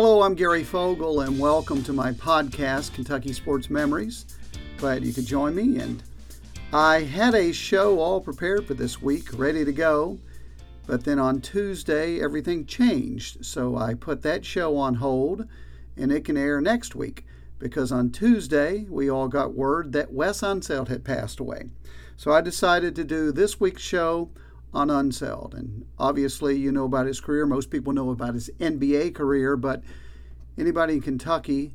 Hello, I'm Gary Fogle, and welcome to my podcast, Kentucky Sports Memories. Glad you could join me. And I had a show all prepared for this week, ready to go. But then on Tuesday, everything changed. So I put that show on hold, and it can air next week because on Tuesday, we all got word that Wes Unseld had passed away. So I decided to do this week's show on Unseld. And obviously, you know about his career. Most people know about his NBA career, but anybody in Kentucky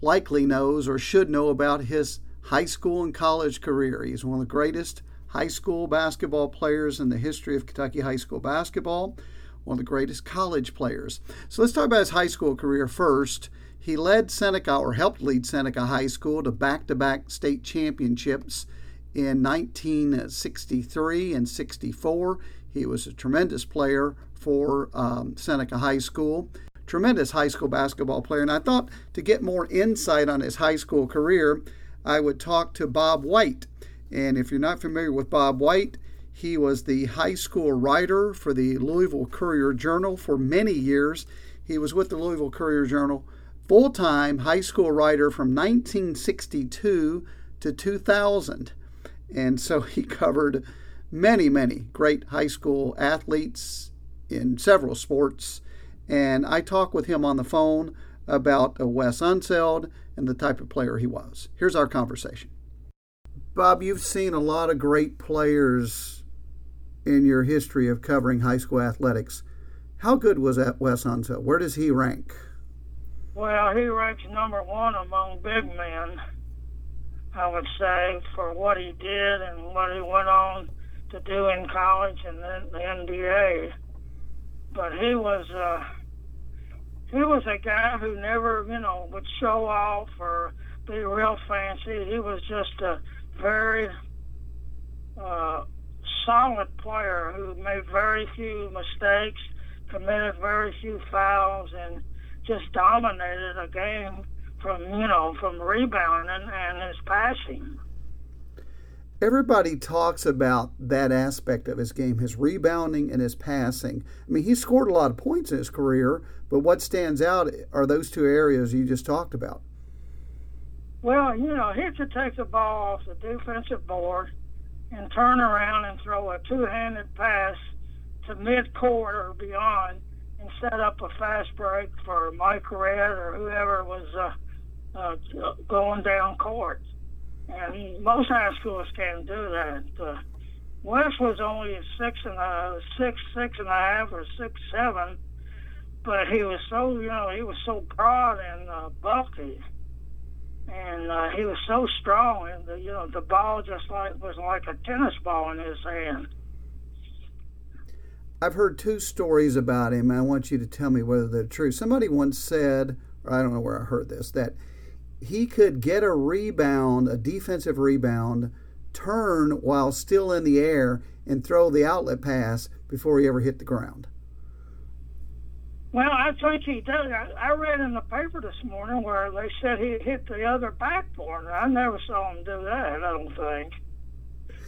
likely knows or should know about his high school and college career. He's one of the greatest high school basketball players in the history of Kentucky high school basketball, one of the greatest college players. So let's talk about his high school career first. He led Seneca, or helped lead Seneca High School to back to back state championships in 1963 and 64. He was a tremendous player for um, Seneca High School, tremendous high school basketball player. And I thought to get more insight on his high school career, I would talk to Bob White. And if you're not familiar with Bob White, he was the high school writer for the Louisville Courier Journal for many years. He was with the Louisville Courier Journal, full time high school writer from 1962 to 2000. And so he covered many, many great high school athletes in several sports. And I talked with him on the phone about Wes Unseld and the type of player he was. Here's our conversation. Bob, you've seen a lot of great players in your history of covering high school athletics. How good was that Wes Unseld? Where does he rank? Well, he ranks number one among big men. I would say, for what he did and what he went on to do in college and then the NBA. But he was uh, he was a guy who never, you know, would show off or be real fancy. He was just a very uh, solid player who made very few mistakes, committed very few fouls, and just dominated a game from you know from rebounding and his passing. Everybody talks about that aspect of his game, his rebounding and his passing. I mean, he scored a lot of points in his career, but what stands out are those two areas you just talked about. Well, you know, he could take the ball off the defensive board and turn around and throw a two-handed pass to mid-court or beyond and set up a fast break for Mike Redd or whoever was uh, uh, going down court. And most high schools can't do that. Uh, Wes was only six and a six, six and a half or six seven, but he was so you know he was so broad and uh, bulky, and uh, he was so strong, and the, you know the ball just like was like a tennis ball in his hand. I've heard two stories about him. I want you to tell me whether they're true. Somebody once said, or I don't know where I heard this, that he could get a rebound, a defensive rebound, turn while still in the air, and throw the outlet pass before he ever hit the ground. Well, I think he did. I, I read in the paper this morning where they said he hit the other backboard. I never saw him do that. I don't think,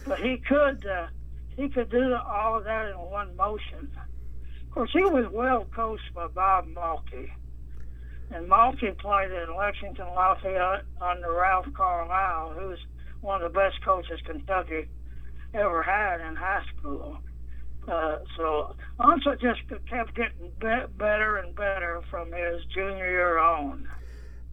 but he could. Uh, he could do all of that in one motion. Of course, he was well coached by Bob Mulcahy. And Mulcahy played in Lexington Lafayette under Ralph Carlisle, who's one of the best coaches Kentucky ever had in high school. Uh, so Unseld just kept getting be- better and better from his junior year on.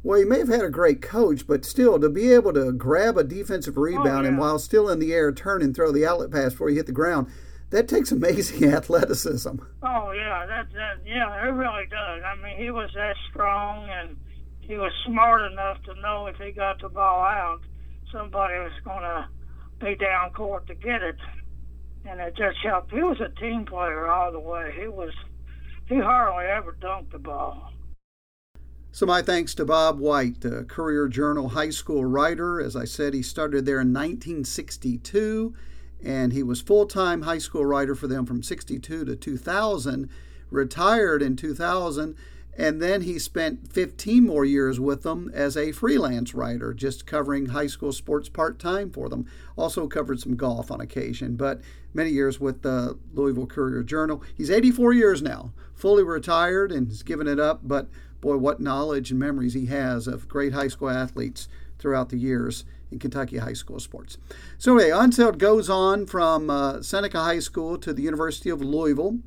Well, he may have had a great coach, but still, to be able to grab a defensive rebound oh, yeah. and while still in the air, turn and throw the outlet pass before you hit the ground, that takes amazing athleticism. Oh yeah, that that yeah, it really does. I mean, he was that strong and he was smart enough to know if he got the ball out, somebody was going to be down court to get it, and it just helped. He was a team player all the way. He was he hardly ever dunked the ball. So, my thanks to Bob White, the Courier Journal high school writer. As I said, he started there in 1962 and he was full-time high school writer for them from 62 to 2000 retired in 2000 And then he spent 15 more years with them as a freelance writer, just covering high school sports part time for them. Also covered some golf on occasion, but many years with the Louisville Courier Journal. He's 84 years now, fully retired and has given it up, but boy, what knowledge and memories he has of great high school athletes throughout the years in Kentucky high school sports. So, anyway, Unseld goes on from uh, Seneca High School to the University of Louisville,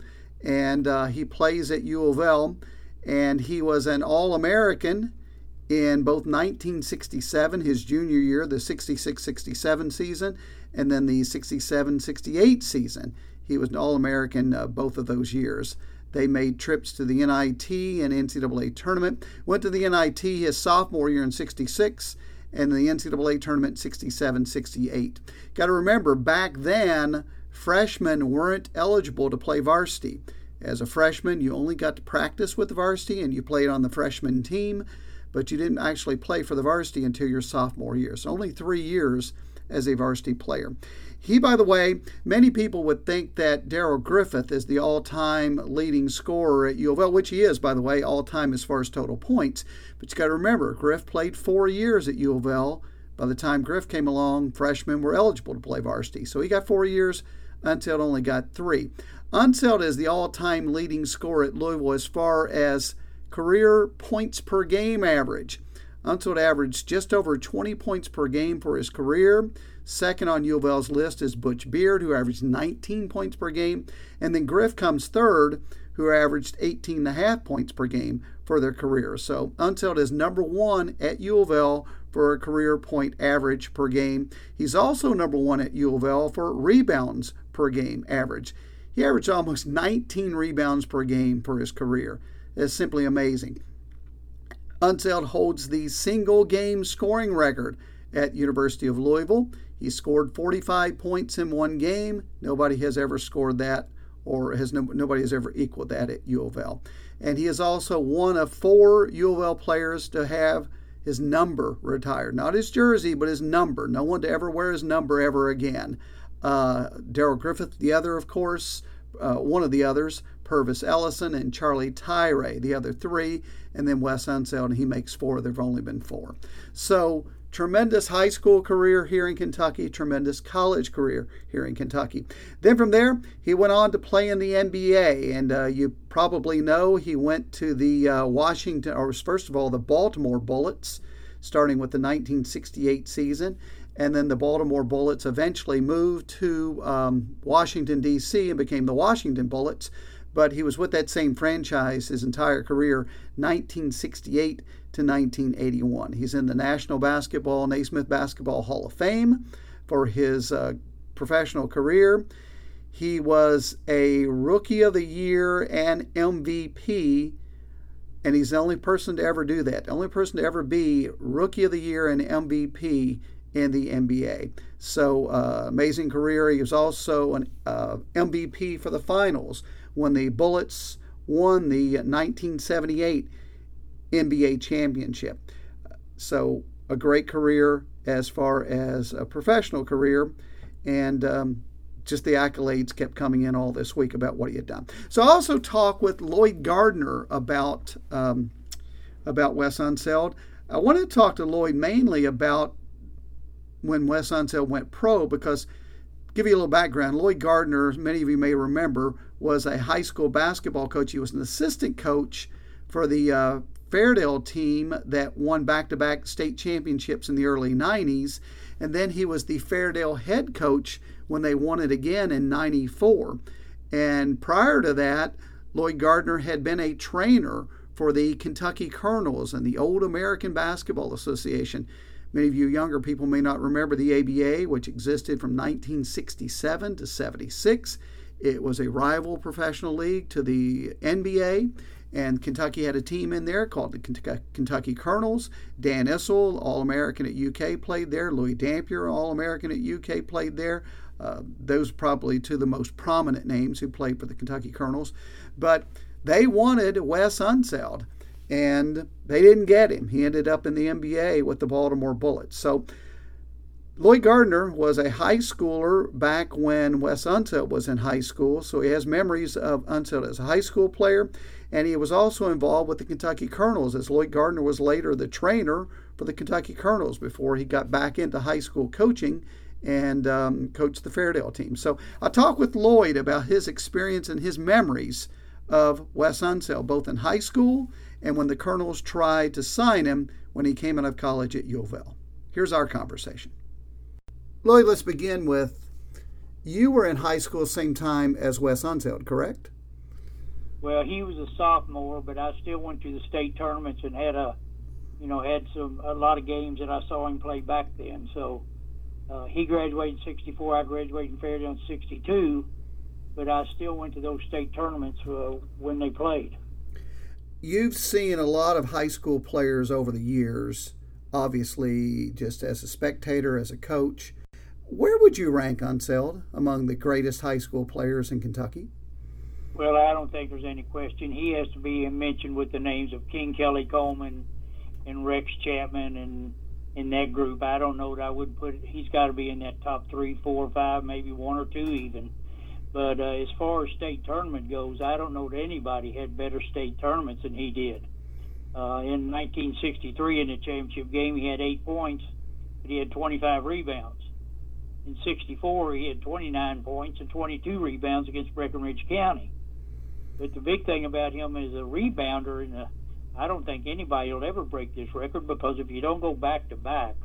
and uh, he plays at U of L and he was an All American in both 1967, his junior year, the 66 67 season, and then the 67 68 season. He was an All American uh, both of those years. They made trips to the NIT and NCAA tournament. Went to the NIT his sophomore year in 66 and the NCAA tournament 67 68. Got to remember, back then, freshmen weren't eligible to play varsity. As a freshman, you only got to practice with the varsity and you played on the freshman team, but you didn't actually play for the varsity until your sophomore year. So only three years as a varsity player. He, by the way, many people would think that Darrell Griffith is the all time leading scorer at U of L, which he is, by the way, all time as far as total points. But you got to remember, Griff played four years at U of L. By the time Griff came along, freshmen were eligible to play varsity. So he got four years until only got three. Unseld is the all time leading scorer at Louisville as far as career points per game average. Unseld averaged just over 20 points per game for his career. Second on U of L's list is Butch Beard, who averaged 19 points per game. And then Griff comes third, who averaged 18.5 points per game for their career. So Unseld is number one at U of L for a career point average per game. He's also number one at U of L for rebounds per game average. He averaged almost 19 rebounds per game for his career. It's simply amazing. Unseld holds the single game scoring record at University of Louisville. He scored 45 points in one game. Nobody has ever scored that or has no, nobody has ever equaled that at U of L. And he is also one of four U of L players to have his number retired. Not his jersey, but his number. No one to ever wear his number ever again. Uh, Darrell Griffith, the other, of course, uh, one of the others, Pervis Ellison and Charlie Tyra, the other three, and then Wes Unseld, and he makes four. There have only been four. So, tremendous high school career here in Kentucky, tremendous college career here in Kentucky. Then from there, he went on to play in the NBA, and uh, you probably know he went to the uh, Washington, or first of all, the Baltimore Bullets, starting with the 1968 season and then the Baltimore Bullets eventually moved to um, Washington, D.C., and became the Washington Bullets. But he was with that same franchise his entire career, 1968 to 1981. He's in the National Basketball, Naismith Basketball Hall of Fame for his uh, professional career. He was a Rookie of the Year and MVP, and he's the only person to ever do that. The only person to ever be Rookie of the Year and MVP in the NBA. So, uh, amazing career. He was also an uh, MVP for the finals when the Bullets won the 1978 NBA championship. So, a great career as far as a professional career. And um, just the accolades kept coming in all this week about what he had done. So, I also talked with Lloyd Gardner about, um, about Wes Unseld. I wanted to talk to Lloyd mainly about when Wes Unseld went pro because give you a little background lloyd gardner many of you may remember was a high school basketball coach he was an assistant coach for the uh, fairdale team that won back-to-back state championships in the early 90s and then he was the fairdale head coach when they won it again in 94 and prior to that lloyd gardner had been a trainer for the kentucky colonels and the old american basketball association Many of you younger people may not remember the ABA, which existed from 1967 to 76. It was a rival professional league to the NBA, and Kentucky had a team in there called the Kentucky Colonels. Dan Issel, All American at UK, played there. Louie Dampier, All American at UK, played there. Uh, those probably two of the most prominent names who played for the Kentucky Colonels. But they wanted Wes Unseld and they didn't get him. He ended up in the NBA with the Baltimore Bullets. So Lloyd Gardner was a high schooler back when Wes Unseld was in high school, so he has memories of Unseld as a high school player, and he was also involved with the Kentucky Colonels, as Lloyd Gardner was later the trainer for the Kentucky Colonels before he got back into high school coaching and um, coached the Fairdale team. So I talked with Lloyd about his experience and his memories of Wes Unseld, both in high school and when the Colonels tried to sign him when he came out of college at U of L. Here's our conversation. Lloyd, let's begin with you were in high school same time as Wes Unseld, correct? Well, he was a sophomore, but I still went to the state tournaments and had a, you know, had some a lot of games that I saw him play back then. So uh, he graduated in '64. I graduated in Fairdale in '62, but I still went to those state tournaments uh, when they played. You've seen a lot of high school players over the years, obviously, just as a spectator, as a coach. Where would you rank Unseld among the greatest high school players in Kentucky? Well, I don't think there's any question. He has to be mentioned with the names of King Kelly Coleman and Rex Chapman and in that group. I don't know that I would put. He's got to be in that top three, four, five, maybe one or two even. But uh, as far as state tournament goes, I don't know that anybody had better state tournaments than he did. Uh, in 1963, in the championship game, he had eight points, but he had 25 rebounds in 64, he had 29 points and 22 rebounds against Breckinridge County. But the big thing about him is a rebounder, and uh, I don't think anybody will ever break this record because if you don't go back to back,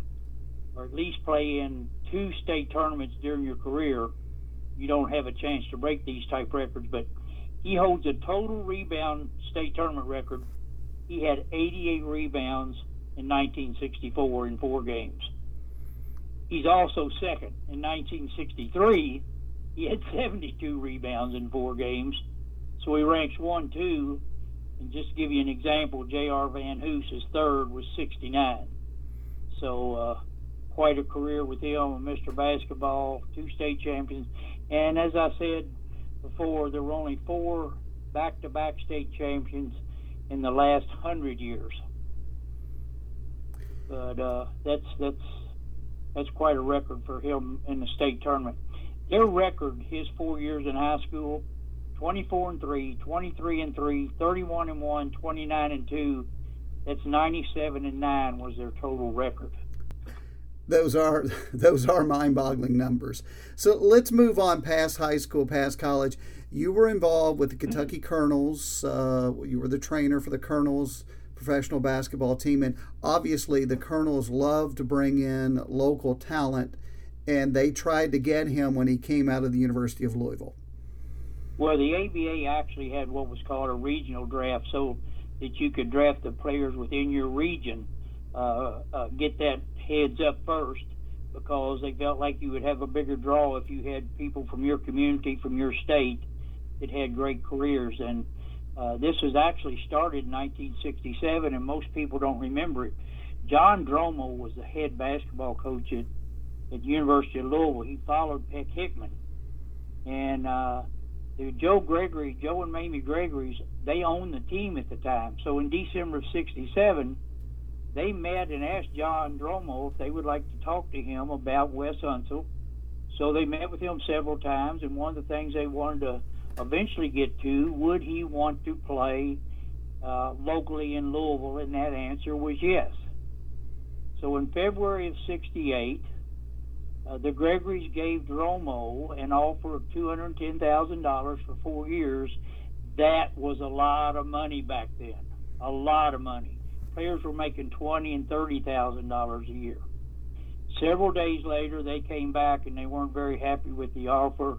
or at least play in two state tournaments during your career, you don't have a chance to break these type records. But he holds a total rebound state tournament record. He had 88 rebounds in 1964 in four games. He's also second. In 1963, he had 72 rebounds in four games. So he ranks 1 2. And just to give you an example, J.R. VanHoose, his third, was 69. So uh, quite a career with him, Mr. Basketball, two state champions. And as I said before, there were only four back to back state champions in the last hundred years. But uh, that's that's that's quite a record for him in the state tournament. Their record, his four years in high school, 24 and 3, 23 and 3, 31 and 1, 29 and 2. That's 97 and 9 was their total record. Those are those are mind-boggling numbers. So let's move on past high school, past college. You were involved with the Kentucky Colonels. Uh, you were the trainer for the Colonels professional basketball team. And obviously, the Colonels love to bring in local talent, and they tried to get him when he came out of the University of Louisville. Well, the ABA actually had what was called a regional draft, so that you could draft the players within your region, uh, uh, get that heads up first, because they felt like you would have a bigger draw if you had people from your community, from your state, that had great careers. And uh, this was actually started in 1967, and most people don't remember it. John Dromo was the head basketball coach at, at University of Louisville. He followed Peck Hickman, and uh, Joe Gregory, Joe and Mamie Gregory's, they owned the team at the time. So in December of '67, they met and asked John Dromo if they would like to talk to him about Wes Unseld. So they met with him several times, and one of the things they wanted to eventually get to would he want to play uh, locally in Louisville, and that answer was yes. So in February of '68, uh, the Gregories gave Dromo an offer of $210,000 for four years. That was a lot of money back then, a lot of money. Players were making twenty and thirty thousand dollars a year. Several days later, they came back and they weren't very happy with the offer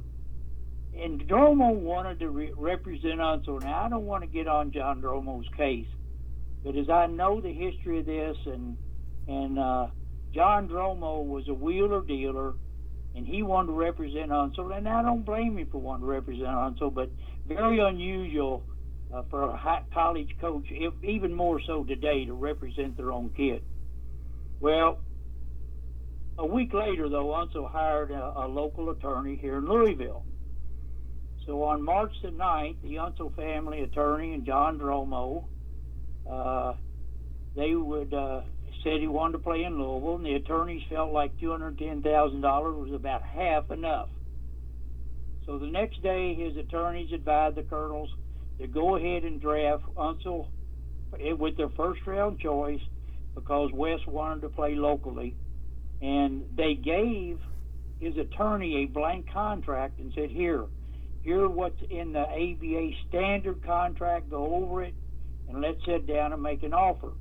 and Dromo wanted to re- represent Unseld. Now, I don't want to get on John Dromo's case, but as I know the history of this, and and uh, John Dromo was a wheeler dealer, and he wanted to represent Unseld, and I don't blame him for wanting to represent Unseld, but very unusual uh, for a high college coach, if, even more so today, to represent their own kid. Well, a week later, though, Unseld hired a, a local attorney here in Louisville so on March the 9th, the Unseld family attorney and John Dromo, uh, they would uh, said he wanted to play in Louisville, and the attorneys felt like $210,000 was about half enough. So the next day, his attorneys advised the Colonels to go ahead and draft Unseld with their first round choice because West wanted to play locally. And they gave his attorney a blank contract and said, Here, here what's in the ABA standard contract, go over it, and let's sit down and make an offer.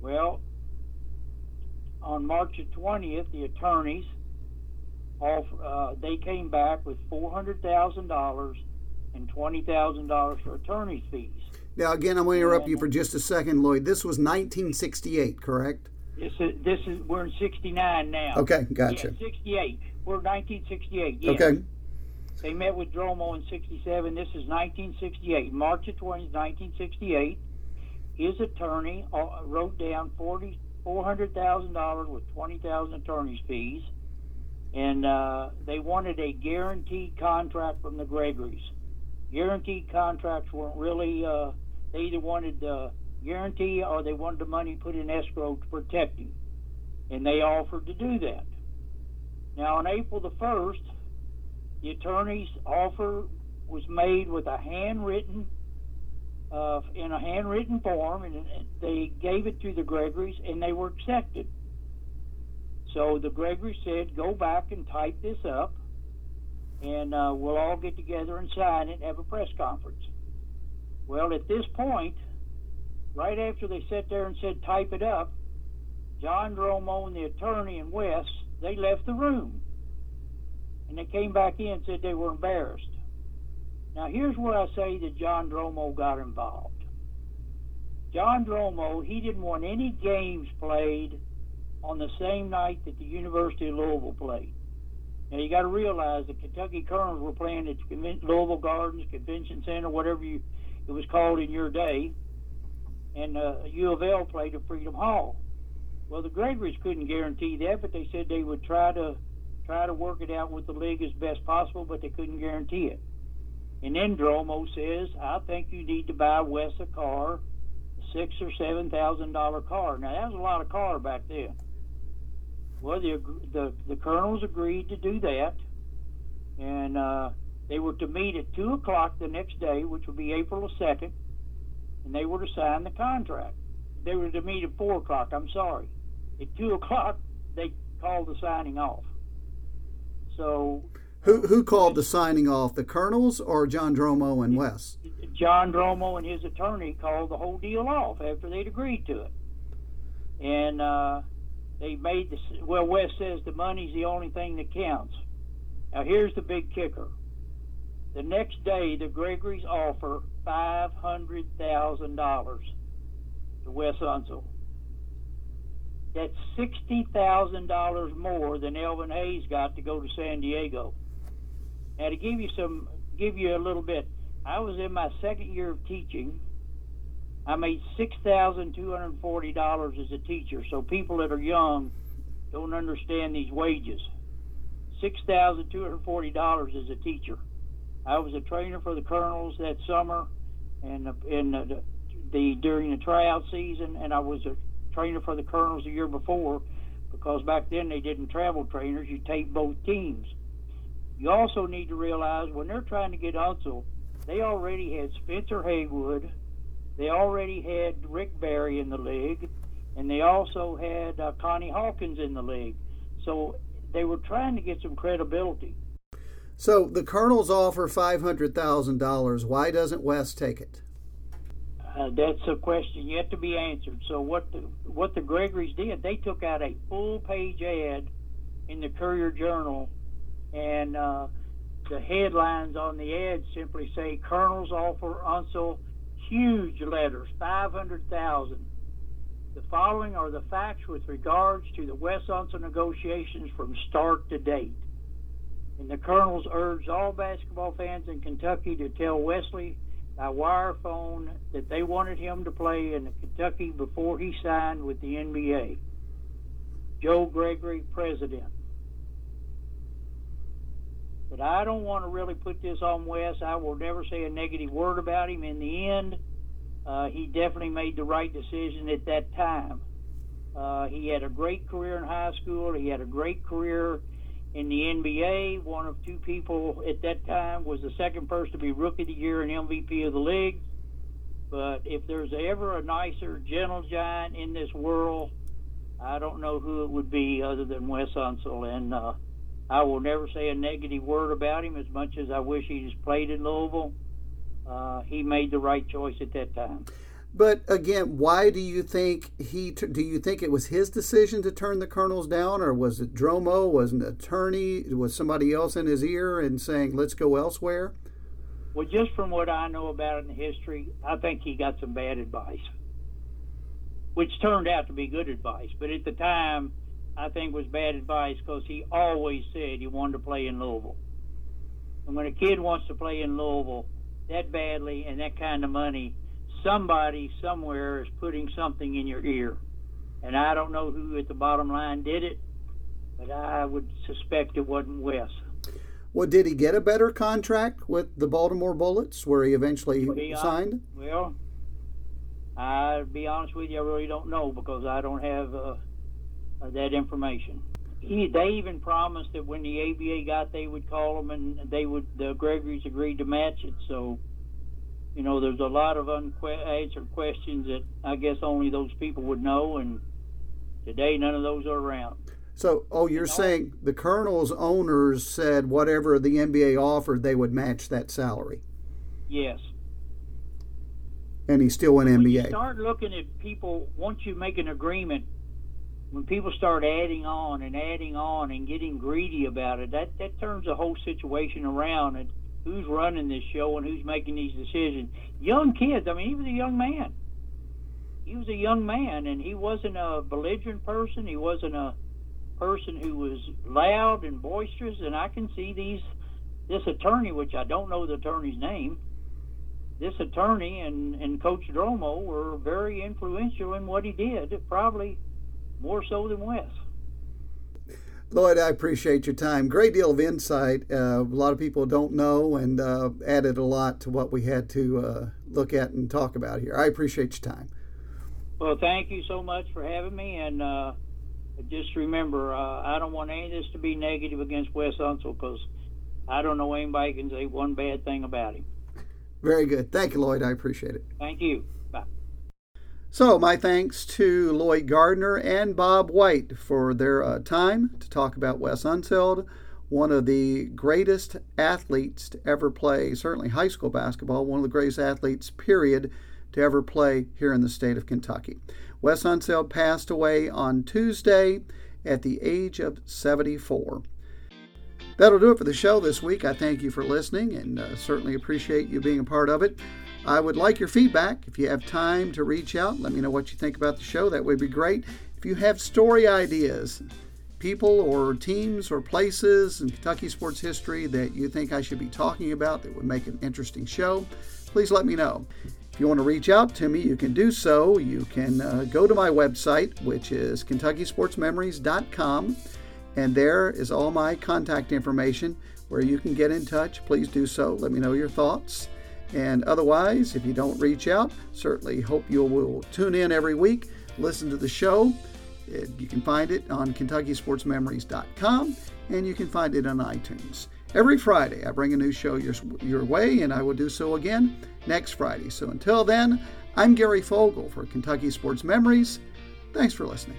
Well, on March the 20th, the attorneys offer, uh, they came back with $400,000 and $20,000 for attorney's fees. Now, again, I'm going to interrupt you for just a second, Lloyd. This was 1968, correct? This is, this is we're in 69 now. Okay, gotcha. Yeah, 68. We're 1968. Yes. Okay. They met with Dromo in 67. This is 1968. March of 20, 1968. His attorney uh, wrote down 40, $400,000 with 20000 attorney's fees. And uh, they wanted a guaranteed contract from the Gregories. Guaranteed contracts weren't really, uh, they either wanted the guarantee or they wanted the money put in escrow to protect him. And they offered to do that. Now, on April the 1st, the attorney's offer was made with a handwritten, uh, in a handwritten form, and they gave it to the Gregories, and they were accepted. So the Gregory said, "Go back and type this up, and uh, we'll all get together and sign it and have a press conference." Well, at this point, right after they sat there and said, "Type it up," John Dromo and the attorney and Wes they left the room and they came back in and said they were embarrassed. Now, here's where I say that John Dromo got involved. John Dromo, he didn't want any games played on the same night that the University of Louisville played. Now, you got to realize the Kentucky Colonels were playing at Louisville Gardens, Convention Center, whatever you, it was called in your day, and uh, U of L played at Freedom Hall. Well, the Gregories couldn't guarantee that, but they said they would try to try to work it out with the league as best possible, but they couldn't guarantee it. And then Dromo says, I think you need to buy Wes a car, a six or seven thousand dollar car. Now that was a lot of car back then. Well, the the, the colonels agreed to do that, and uh, they were to meet at two o'clock the next day, which would be April the second, and they were to sign the contract. They were to meet at four o'clock. I'm sorry. At two o'clock, they called the signing off. So who who called the signing off? The colonels or John Dromo and Wes? John Dromo and his attorney called the whole deal off after they'd agreed to it, and uh, they made the well. Wes says the money's the only thing that counts. Now here's the big kicker. The next day, the Gregories offer five hundred thousand dollars to Wes Unseld. That's sixty thousand dollars more than Elvin Hayes got to go to San Diego. Now to give you some, give you a little bit, I was in my second year of teaching. I made six thousand two hundred forty dollars as a teacher. So people that are young don't understand these wages. Six thousand two hundred forty dollars as a teacher. I was a trainer for the Colonels that summer, and in the, the during the tryout season, and I was a trainer for the Colonels the year before because back then they didn't travel trainers. You tape both teams. You also need to realize when they're trying to get Unseld, they already had Spencer Haywood, they already had Rick Barry in the league, and they also had uh, Connie Hawkins in the league. So they were trying to get some credibility. So the Colonels offer five hundred thousand dollars. Why doesn't West take it? Uh, that's a question yet to be answered. So what the what the Gregories did, they took out a full page ad in the Courier Journal, and uh, the headlines on the ad simply say Colonels offer Unseld huge letters, five hundred thousand. The following are the facts with regards to the Wes Unseld negotiations from start to date. And the Colonels urged all basketball fans in Kentucky to tell Wesley by wire phone that they wanted him to play in Kentucky before he signed with the NBA. Joe Gregory, president. But I don't want to really put this on Wes. I will never say a negative word about him. In the end, uh, he definitely made the right decision at that time. Uh, he had a great career in high school. He had a great career in the NBA. One of two people at that time was the second person to be Rookie of the Year and MVP of the league. But if there's ever a nicer, gentle giant in this world, I don't know who it would be other than Wes Unseld. And uh, I will never say a negative word about him as much as I wish he just played in Louisville. Uh, he made the right choice at that time. But again, why do you think he? Do you think it was his decision to turn the Colonels down, or was it Dromo? Was an attorney? Was somebody else in his ear and saying, "Let's go elsewhere"? Well, just from what I know about it in history, I think he got some bad advice, which turned out to be good advice. But at the time, I think was bad advice because he always said he wanted to play in Louisville. And when a kid wants to play in Louisville that badly and that kind of money somebody somewhere is putting something in your ear. And I don't know who at the bottom line did it, but I would suspect it wasn't Wes. Well, did he get a better contract with the Baltimore Bullets where he eventually well, he, signed? well, I'll be honest with you, I really don't know because I don't have uh, uh, that information. He, they even promised that when the ABA got, they would call him and they would. The Gregory's agreed to match it. So you know, there's a lot of unanswered questions that I guess only those people would know, and today none of those are around. So, oh, you're you know? saying the Colonel's owners said whatever the NBA offered, they would match that salary? Yes. And he's still in when NBA. You start looking at people once you make an agreement. When people start adding on and adding on and getting greedy about it, that that turns the whole situation around. And who's running this show and who's making these decisions. Young kids. I mean, he was a young man. He was a young man, and he wasn't a belligerent person. He wasn't a person who was loud and boisterous. And I can see these this attorney, which I don't know the attorney's name. This attorney and, and Coach Dromo were very influential in what he did, probably more so than Wes. Lloyd, I appreciate your time. Great deal of insight. Uh, a lot of people don't know and uh, added a lot to what we had to uh, look at and talk about here. I appreciate your time. Well, thank you so much for having me. And uh, just remember, uh, I don't want any of this to be negative against Wes Unseld because I don't know anybody can say one bad thing about him. Very good. Thank you, Lloyd. I appreciate it. Thank you. So, my thanks to Lloyd Gardner and Bob White for their uh, time to talk about Wes Unseld, one of the greatest athletes to ever play, certainly high school basketball, one of the greatest athletes, period, to ever play here in the state of Kentucky. Wes Unseld passed away on Tuesday at the age of 74. That'll do it for the show this week. I thank you for listening and uh, certainly appreciate you being a part of it. I would like your feedback. If you have time to reach out, let me know what you think about the show. That would be great. If you have story ideas, people or teams or places in Kentucky sports history that you think I should be talking about that would make an interesting show, please let me know. If you want to reach out to me, you can do so. You can uh, go to my website, which is KentuckySportsMemories.com, and there is all my contact information where you can get in touch. Please do so. Let me know your thoughts. And otherwise, if you don't reach out, certainly hope you will tune in every week, listen to the show. You can find it on KentuckySportsMemories.com and you can find it on iTunes. Every Friday, I bring a new show your, your way, and I will do so again next Friday. So until then, I'm Gary Fogle for Kentucky Sports Memories. Thanks for listening.